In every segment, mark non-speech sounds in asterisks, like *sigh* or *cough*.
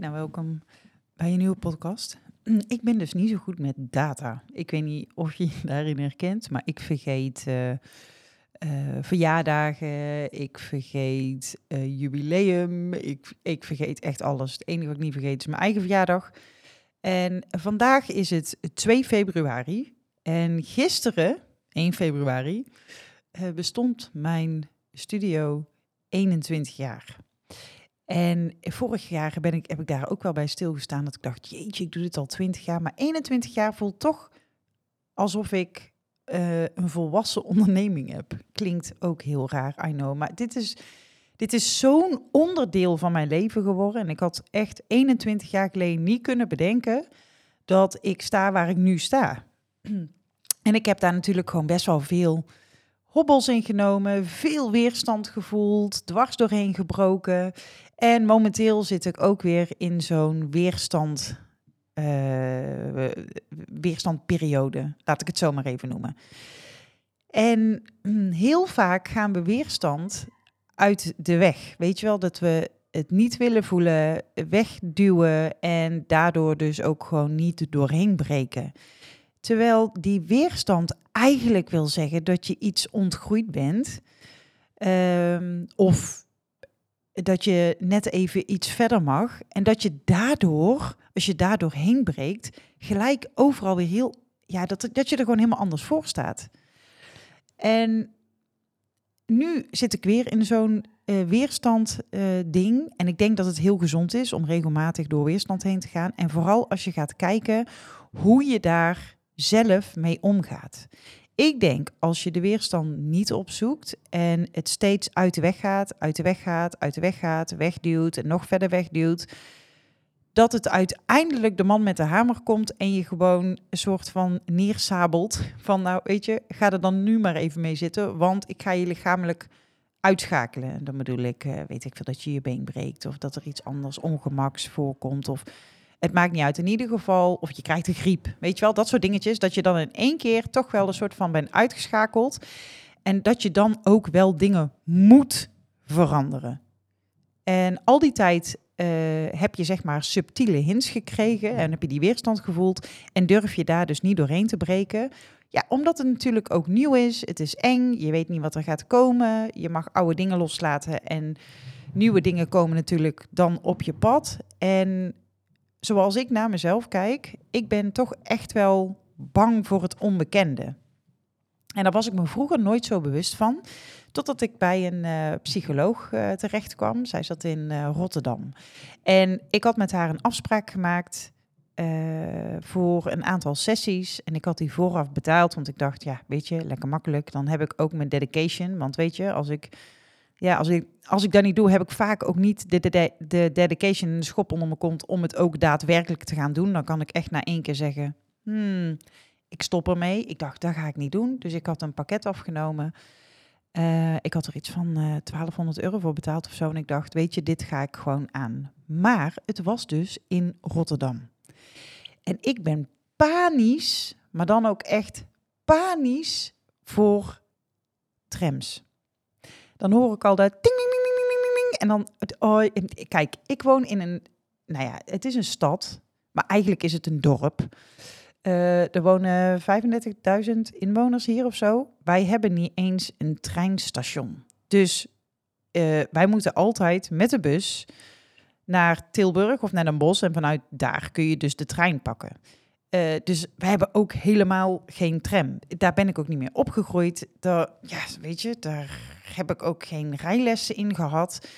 Nou, welkom bij een nieuwe podcast. *clears throat* Ik ben dus niet zo goed met data. Ik weet niet of je daarin herkent, maar ik vergeet uh, uh, verjaardagen, ik vergeet uh, jubileum, ik, ik vergeet echt alles. Het enige wat ik niet vergeet is mijn eigen verjaardag. En vandaag is het 2 februari en gisteren, 1 februari, bestond mijn studio 21 jaar. En vorig jaar ben ik, heb ik daar ook wel bij stilgestaan dat ik dacht, jeetje, ik doe dit al 20 jaar. Maar 21 jaar voelt toch alsof ik uh, een volwassen *laughs* onderneming heb. Klinkt ook heel raar, I know. Maar dit is, dit is zo'n onderdeel van mijn leven geworden. En ik had echt 21 jaar geleden niet kunnen bedenken dat ik sta waar ik nu sta. *clears throat* En ik heb daar natuurlijk gewoon best wel veel hobbels ingenomen, veel weerstand gevoeld, dwars doorheen gebroken. En momenteel zit ik ook weer in zo'n weerstand, uh, weerstandperiode, laat ik het zo maar even noemen. En hm, heel vaak gaan we weerstand uit de weg. Weet je wel, dat we het niet willen voelen, wegduwen en daardoor dus ook gewoon niet doorheen breken. Terwijl die weerstand eigenlijk wil zeggen dat je iets ontgroeid bent. Um, of dat je net even iets verder mag. En dat je daardoor, als je daardoor heen breekt, gelijk overal weer heel. Ja, dat, dat je er gewoon helemaal anders voor staat. En nu zit ik weer in zo'n uh, weerstand uh, ding. En ik denk dat het heel gezond is om regelmatig door weerstand heen te gaan. En vooral als je gaat kijken hoe je daar zelf mee omgaat. Ik denk als je de weerstand niet opzoekt en het steeds uit de weg gaat, uit de weg gaat, uit de weg gaat, wegduwt en nog verder wegduwt, dat het uiteindelijk de man met de hamer komt en je gewoon een soort van neersabelt van nou weet je, ga er dan nu maar even mee zitten, want ik ga je lichamelijk uitschakelen. Dan bedoel ik, uh, weet ik veel, dat je je been breekt of dat er iets anders ongemaks voorkomt of het maakt niet uit in ieder geval. Of je krijgt een griep. Weet je wel, dat soort dingetjes. Dat je dan in één keer toch wel een soort van bent uitgeschakeld. En dat je dan ook wel dingen moet veranderen. En al die tijd uh, heb je zeg maar subtiele hints gekregen en heb je die weerstand gevoeld en durf je daar dus niet doorheen te breken. Ja, omdat het natuurlijk ook nieuw is, het is eng, je weet niet wat er gaat komen, je mag oude dingen loslaten en nieuwe dingen komen natuurlijk dan op je pad. En zoals ik naar mezelf kijk, ik ben toch echt wel bang voor het onbekende. En daar was ik me vroeger nooit zo bewust van, totdat ik bij een uh, psycholoog uh, terecht kwam. Zij zat in uh, Rotterdam. En ik had met haar een afspraak gemaakt voor een aantal sessies. En ik had die vooraf betaald, want ik dacht, ja, weet je, lekker makkelijk. Dan heb ik ook mijn dedication. Want weet je, als ik ja, als ik, als ik dat niet doe, heb ik vaak ook niet de, de, de dedication de schop onder me komt om het ook daadwerkelijk te gaan doen. Dan kan ik echt na één keer zeggen, hmm, ik stop ermee. Ik dacht, dat ga ik niet doen. Dus ik had een pakket afgenomen. Uh, ik had er iets van uh, eh, 1200 euro voor betaald of zo. En ik dacht, weet je, dit ga ik gewoon aan. Maar het was dus in Rotterdam. En ik ben panisch, maar dan ook echt panisch voor trams dan hoor ik al dat ding, En dan, oh, kijk, ik woon in een, nou ja, het is een stad, maar eigenlijk is het een dorp. Uh, er wonen 35.000 inwoners hier of zo. Wij hebben niet eens een treinstation. Dus uh, wij moeten altijd met de bus naar Tilburg of naar Den Bosch. En vanuit daar kun je dus de trein pakken. Uh, dus wij hebben ook helemaal geen tram. Daar ben ik ook niet meer opgegroeid. Daar, ja, weet je, daar heb ik ook geen rijlessen in gehad.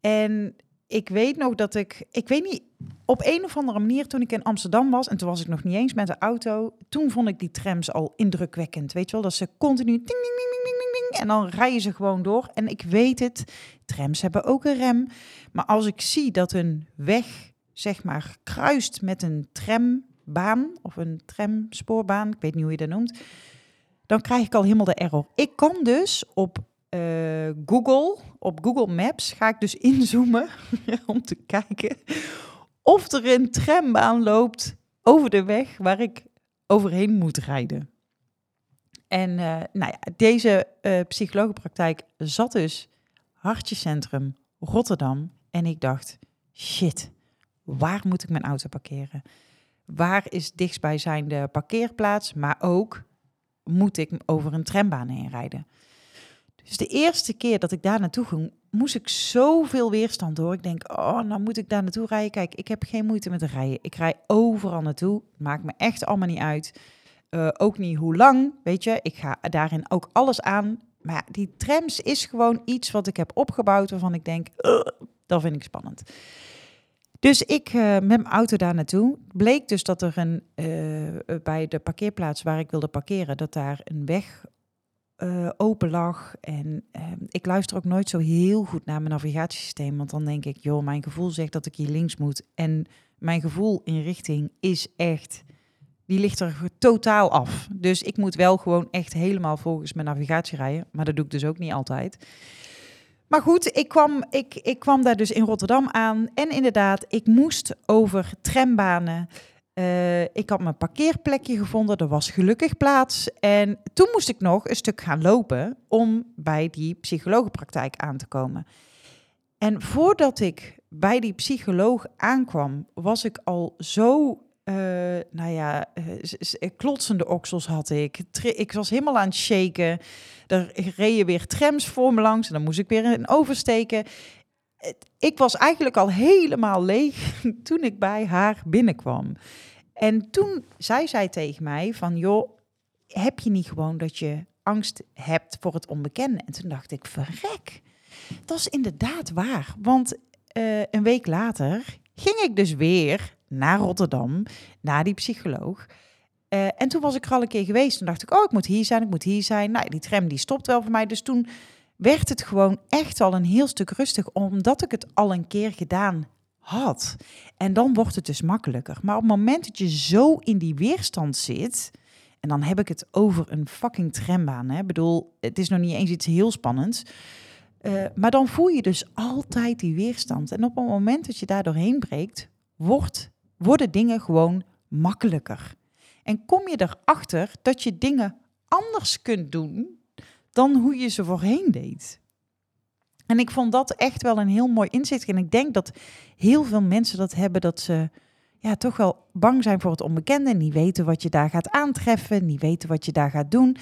En ik weet nog dat ik, ik weet niet, op een of andere manier toen ik in Amsterdam was, en toen was ik nog niet eens met de auto, toen vond ik die trams al indrukwekkend. Weet je wel, dat ze continu ding, ding, ding, ding, ding, ding, en dan rijden ze gewoon door. En ik weet het, trams hebben ook een rem. Maar als ik zie dat een weg, zeg maar, kruist met een trambaan of een tramspoorbaan, ik weet niet hoe je dat noemt, dan krijg ik al helemaal de error. Ik kan dus op uh, Google, op Google Maps, ga ik dus inzoomen *laughs* om te kijken of er een trambaan loopt over de weg waar ik overheen moet rijden. En uh, nou ja, deze uh, psychologenpraktijk zat dus Hartjecentrum Rotterdam. En ik dacht, shit, waar moet ik mijn auto parkeren? Waar is dichtstbijzijnde parkeerplaats? Maar ook, moet ik over een trambaan heen rijden? Dus de eerste keer dat ik daar naartoe ging, moest ik zoveel weerstand door. Ik denk, oh, nou moet ik daar naartoe rijden. Kijk, ik heb geen moeite met rijden. Ik rij overal naartoe. Maakt me echt allemaal niet uit. Uh, ook niet hoe lang, weet je. Ik ga daarin ook alles aan. Maar die trams is gewoon iets wat ik heb opgebouwd waarvan ik denk, dat vind ik spannend. Dus ik uh, met mijn auto daar naartoe. Bleek dus dat er een, bij de parkeerplaats waar ik wilde parkeren, dat daar een weg uh, open lag. En uh, ik luister ook nooit zo heel goed naar mijn navigatiesysteem. Want dan denk ik, joh, mijn gevoel zegt dat ik hier links moet. En mijn gevoel in richting is echt, die ligt er totaal af. Dus ik moet wel gewoon echt helemaal volgens mijn navigatie rijden. Maar dat doe ik dus ook niet altijd. Maar goed, ik kwam, ik, ik kwam daar dus in Rotterdam aan. En inderdaad, ik moest over trambanen. Uh, ik had mijn parkeerplekje gevonden, er was gelukkig plaats. En toen moest ik nog een stuk gaan lopen om bij die psychologenpraktijk aan te komen. En voordat ik bij die psycholoog aankwam, was ik al zo, uh, nou ja, uh, klotsende oksels had ik. Ik was helemaal aan het shaken. Er reden weer trams voor me langs en dan moest ik weer in oversteken. Ik was eigenlijk al helemaal leeg *laughs* toen ik bij haar binnenkwam. En toen zei zij tegen mij van, joh, heb je niet gewoon dat je angst hebt voor het onbekende? En toen dacht ik, verrek, dat is inderdaad waar. Want uh, een week later ging ik dus weer naar Rotterdam, naar die psycholoog. Uh, en toen was ik er al een keer geweest. Toen dacht ik, oh, ik moet hier zijn, ik moet hier zijn. Nou, die tram die stopt wel voor mij. Dus toen werd het gewoon echt al een heel stuk rustig, omdat ik het al een keer gedaan had. En dan wordt het dus makkelijker. Maar op het moment dat je zo in die weerstand zit, en dan heb ik het over een fucking trambaan. Ik bedoel, het is nog niet eens iets heel spannends. Uh, maar dan voel je dus altijd die weerstand. En op het moment dat je daar doorheen breekt, wordt, worden dingen gewoon makkelijker. En kom je erachter dat je dingen anders kunt doen dan hoe je ze voorheen deed. En ik vond dat echt wel een heel mooi inzicht. En ik denk dat heel veel mensen dat hebben, dat ze ja, toch wel bang zijn voor het onbekende. Niet weten wat je daar gaat aantreffen, niet weten wat je daar gaat doen.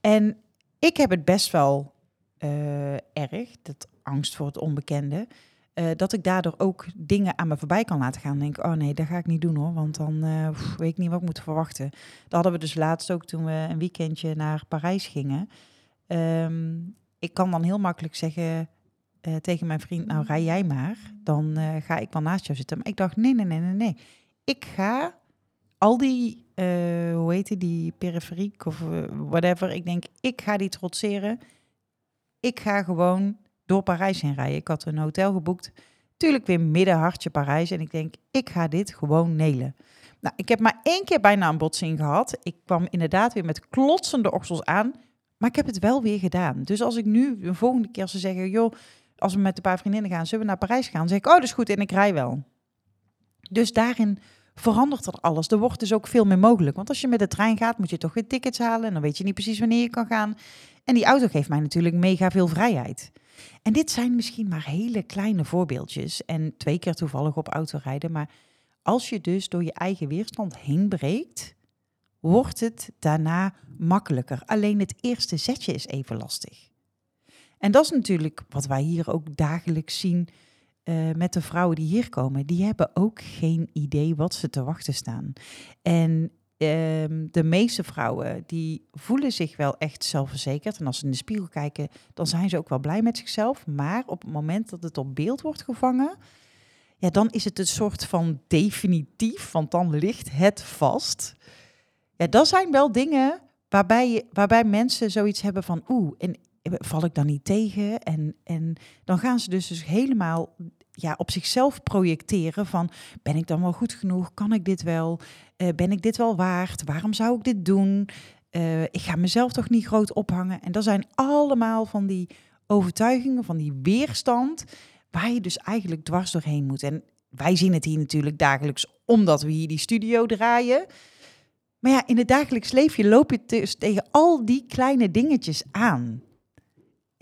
En ik heb het best wel uh, erg, dat angst voor het onbekende. Uh, dat ik daardoor ook dingen aan me voorbij kan laten gaan. denk, oh nee, dat ga ik niet doen hoor, want dan uh, weet ik niet wat ik moet verwachten. Dat hadden we dus laatst ook toen we een weekendje naar Parijs gingen. Um, ik kan dan heel makkelijk zeggen, uh, tegen mijn vriend, nou rij jij maar, dan uh, ga ik wel naast jou zitten. Maar ik dacht, nee, nee, nee, nee, nee. Ik ga al die, uh, hoe heet die, die periferiek of whatever. Ik denk, ik ga die trotseren. Ik ga gewoon door Parijs heen rijden. Ik had een hotel geboekt. Tuurlijk weer midden hartje Parijs. En ik denk, ik ga dit gewoon nelen. Nou, ik heb maar één keer bijna een botsing gehad. Ik kwam inderdaad weer met klotsende oksels aan. Maar ik heb het wel weer gedaan. Dus als ik nu de volgende keer ze zeggen, joh, als we met een paar vriendinnen gaan, zullen we naar Parijs gaan? Zeg ik, oh, dat is goed en ik rij wel. Dus daarin verandert er alles. Er wordt dus ook veel meer mogelijk. Want als je met de trein gaat, moet je toch weer tickets halen. En dan weet je niet precies wanneer je kan gaan. En die auto geeft mij natuurlijk mega veel vrijheid. En dit zijn misschien maar hele kleine voorbeeldjes. En twee keer toevallig op auto rijden. Maar als je dus door je eigen weerstand heen breekt, wordt het daarna makkelijker. Alleen het eerste zetje is even lastig. En dat is natuurlijk wat wij hier ook dagelijks zien uh, met de vrouwen die hier komen. Die hebben ook geen idee wat ze te wachten staan. En um, de meeste vrouwen die voelen zich wel echt zelfverzekerd. En als ze in de spiegel kijken, dan zijn ze ook wel blij met zichzelf. Maar op het moment dat het op beeld wordt gevangen, ja, dan is het een soort van definitief, want dan ligt het vast. Ja, dat zijn wel dingen waarbij, waarbij mensen zoiets hebben van, oeh, en val ik dan niet tegen? En, en dan gaan ze dus, dus helemaal ja, op zichzelf projecteren van ben ik dan wel goed genoeg? Kan ik dit wel? Uh, ben ik dit wel waard? Waarom zou ik dit doen? Uh, ik ga mezelf toch niet groot ophangen. En dat zijn allemaal van die overtuigingen, van die weerstand, waar je dus eigenlijk dwars doorheen moet. En wij zien het hier natuurlijk dagelijks, omdat we hier die studio draaien. Maar ja, in het dagelijks leven loop je dus tegen al die kleine dingetjes aan.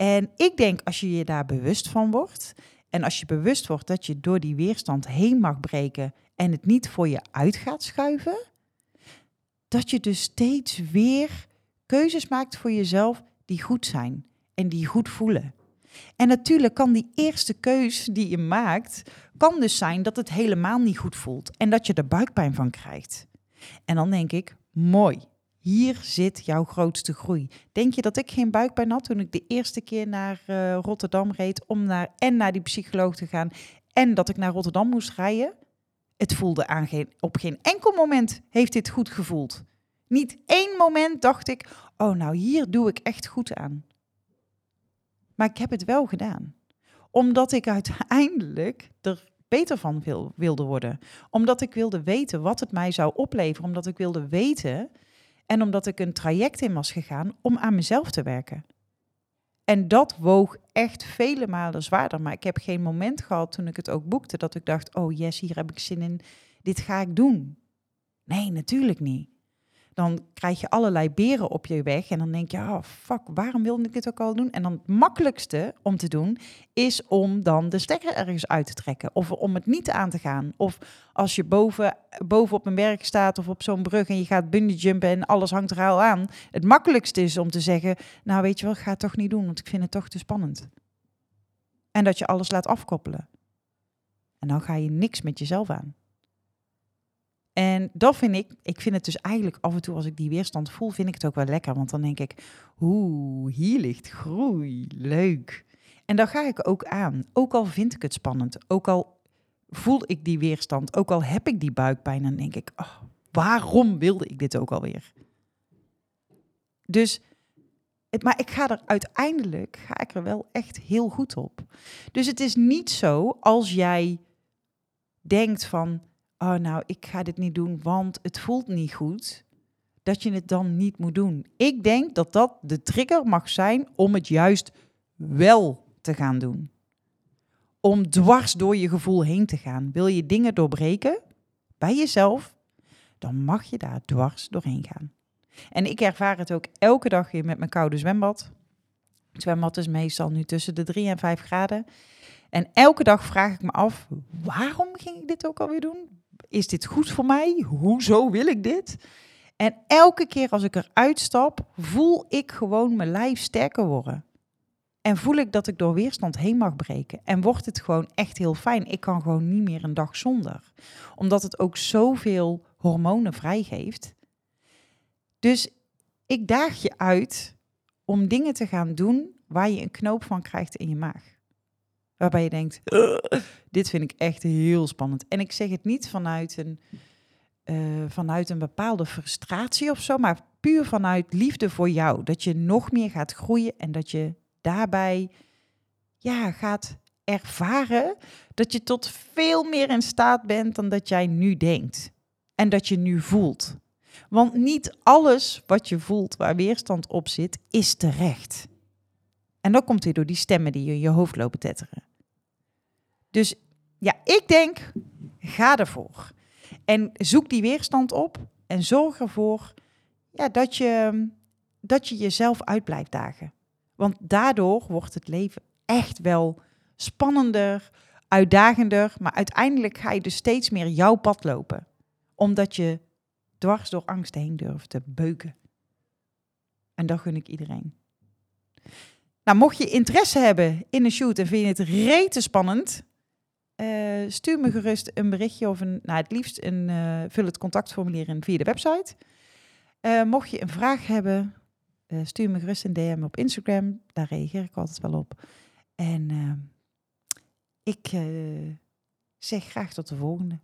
En ik denk als je je daar bewust van wordt En als je bewust wordt dat je door die weerstand heen mag breken en het niet voor je uit gaat schuiven, dat je dus steeds weer keuzes maakt voor jezelf die goed zijn en die goed voelen. En natuurlijk kan die eerste keus die je maakt, kan dus zijn dat het helemaal niet goed voelt en dat je er buikpijn van krijgt. En dan denk ik, mooi, hier zit jouw grootste groei. Denk je dat ik geen buikpijn had toen ik de eerste keer naar uh, Rotterdam reed om naar en naar die psycholoog te gaan en dat ik naar Rotterdam moest rijden? Het voelde aan geen, op geen enkel moment heeft dit goed gevoeld. Niet één moment dacht ik, oh nou hier doe ik echt goed aan. Maar ik heb het wel gedaan. Omdat ik uiteindelijk er beter van wil, wilde worden. Omdat ik wilde weten wat het mij zou opleveren. Omdat ik wilde weten en omdat ik een traject in was gegaan om aan mezelf te werken. En dat woog echt vele malen zwaarder. Maar ik heb geen moment gehad toen ik het ook boekte dat ik dacht: oh yes, hier heb ik zin in. Dit ga ik doen. Nee, natuurlijk niet dan krijg je allerlei beren op je weg. En dan denk je, oh fuck, waarom wilde ik dit ook al doen? En dan het makkelijkste om te doen is om dan de stekker ergens uit te trekken. Of om het niet aan te gaan. Of als je boven, boven op een berg staat of op zo'n brug en je gaat bungee jumpen en alles hangt er al aan. Het makkelijkste is om te zeggen, nou weet je wel, ik ga het toch niet doen, want ik vind het toch te spannend. En dat je alles laat afkoppelen. En dan ga je niks met jezelf aan. En dat vind ik, ik vind het dus eigenlijk af en toe als ik die weerstand voel, vind ik het ook wel lekker. Want dan denk ik, oeh, hier ligt groei, leuk. En dan ga ik ook aan. Ook al vind ik het spannend, ook al voel ik die weerstand, ook al heb ik die buikpijn, dan denk ik, oh, waarom wilde ik dit ook alweer? Dus, het, maar ik ga er uiteindelijk, ga ik er wel echt heel goed op. Dus het is niet zo als jij denkt van, oh nou, ik ga dit niet doen, want het voelt niet goed, dat je het dan niet moet doen. Ik denk dat dat de trigger mag zijn om het juist wel te gaan doen. Om dwars door je gevoel heen te gaan. Wil je dingen doorbreken bij jezelf, dan mag je daar dwars doorheen gaan. En ik ervaar het ook elke dag weer met mijn koude zwembad. Zwembad is meestal nu tussen de 3 en 5 graden. En elke dag vraag ik me af, waarom ging ik dit ook alweer doen? Is dit goed voor mij? Hoezo wil ik dit? En elke keer als ik eruit stap, voel ik gewoon mijn lijf sterker worden. En voel ik dat ik door weerstand heen mag breken. En wordt het gewoon echt heel fijn. Ik kan gewoon niet meer een dag zonder. Omdat het ook zoveel hormonen vrijgeeft. Dus ik daag je uit om dingen te gaan doen waar je een knoop van krijgt in je maag. Waarbij je denkt, *laughs* dit vind ik echt heel spannend. En ik zeg het niet vanuit een, uh, vanuit een bepaalde frustratie of zo, maar puur vanuit liefde voor jou. Dat je nog meer gaat groeien en dat je daarbij ja, gaat ervaren dat je tot veel meer in staat bent dan dat jij nu denkt. En dat je nu voelt. Want niet alles wat je voelt waar weerstand op zit, is terecht. En dat komt weer door die stemmen die je in je hoofd lopen tetteren. Dus ja, ik denk, ga ervoor. En zoek die weerstand op en zorg ervoor ja, dat, je, dat je jezelf uit blijft dagen. Want daardoor wordt het leven echt wel spannender, uitdagender, maar uiteindelijk ga je dus steeds meer jouw pad lopen. Omdat je dwars door angst heen durft te beuken. En dat gun ik iedereen. Nou, mocht je interesse hebben in een shoot en vind je het rete spannend, uh, stuur me gerust een berichtje of een, nou het liefst een, uh, vul het contactformulier in via de website. Uh, mocht je een vraag hebben, stuur me gerust een DM op Instagram. Daar reageer ik altijd wel op. En ik zeg graag tot de volgende.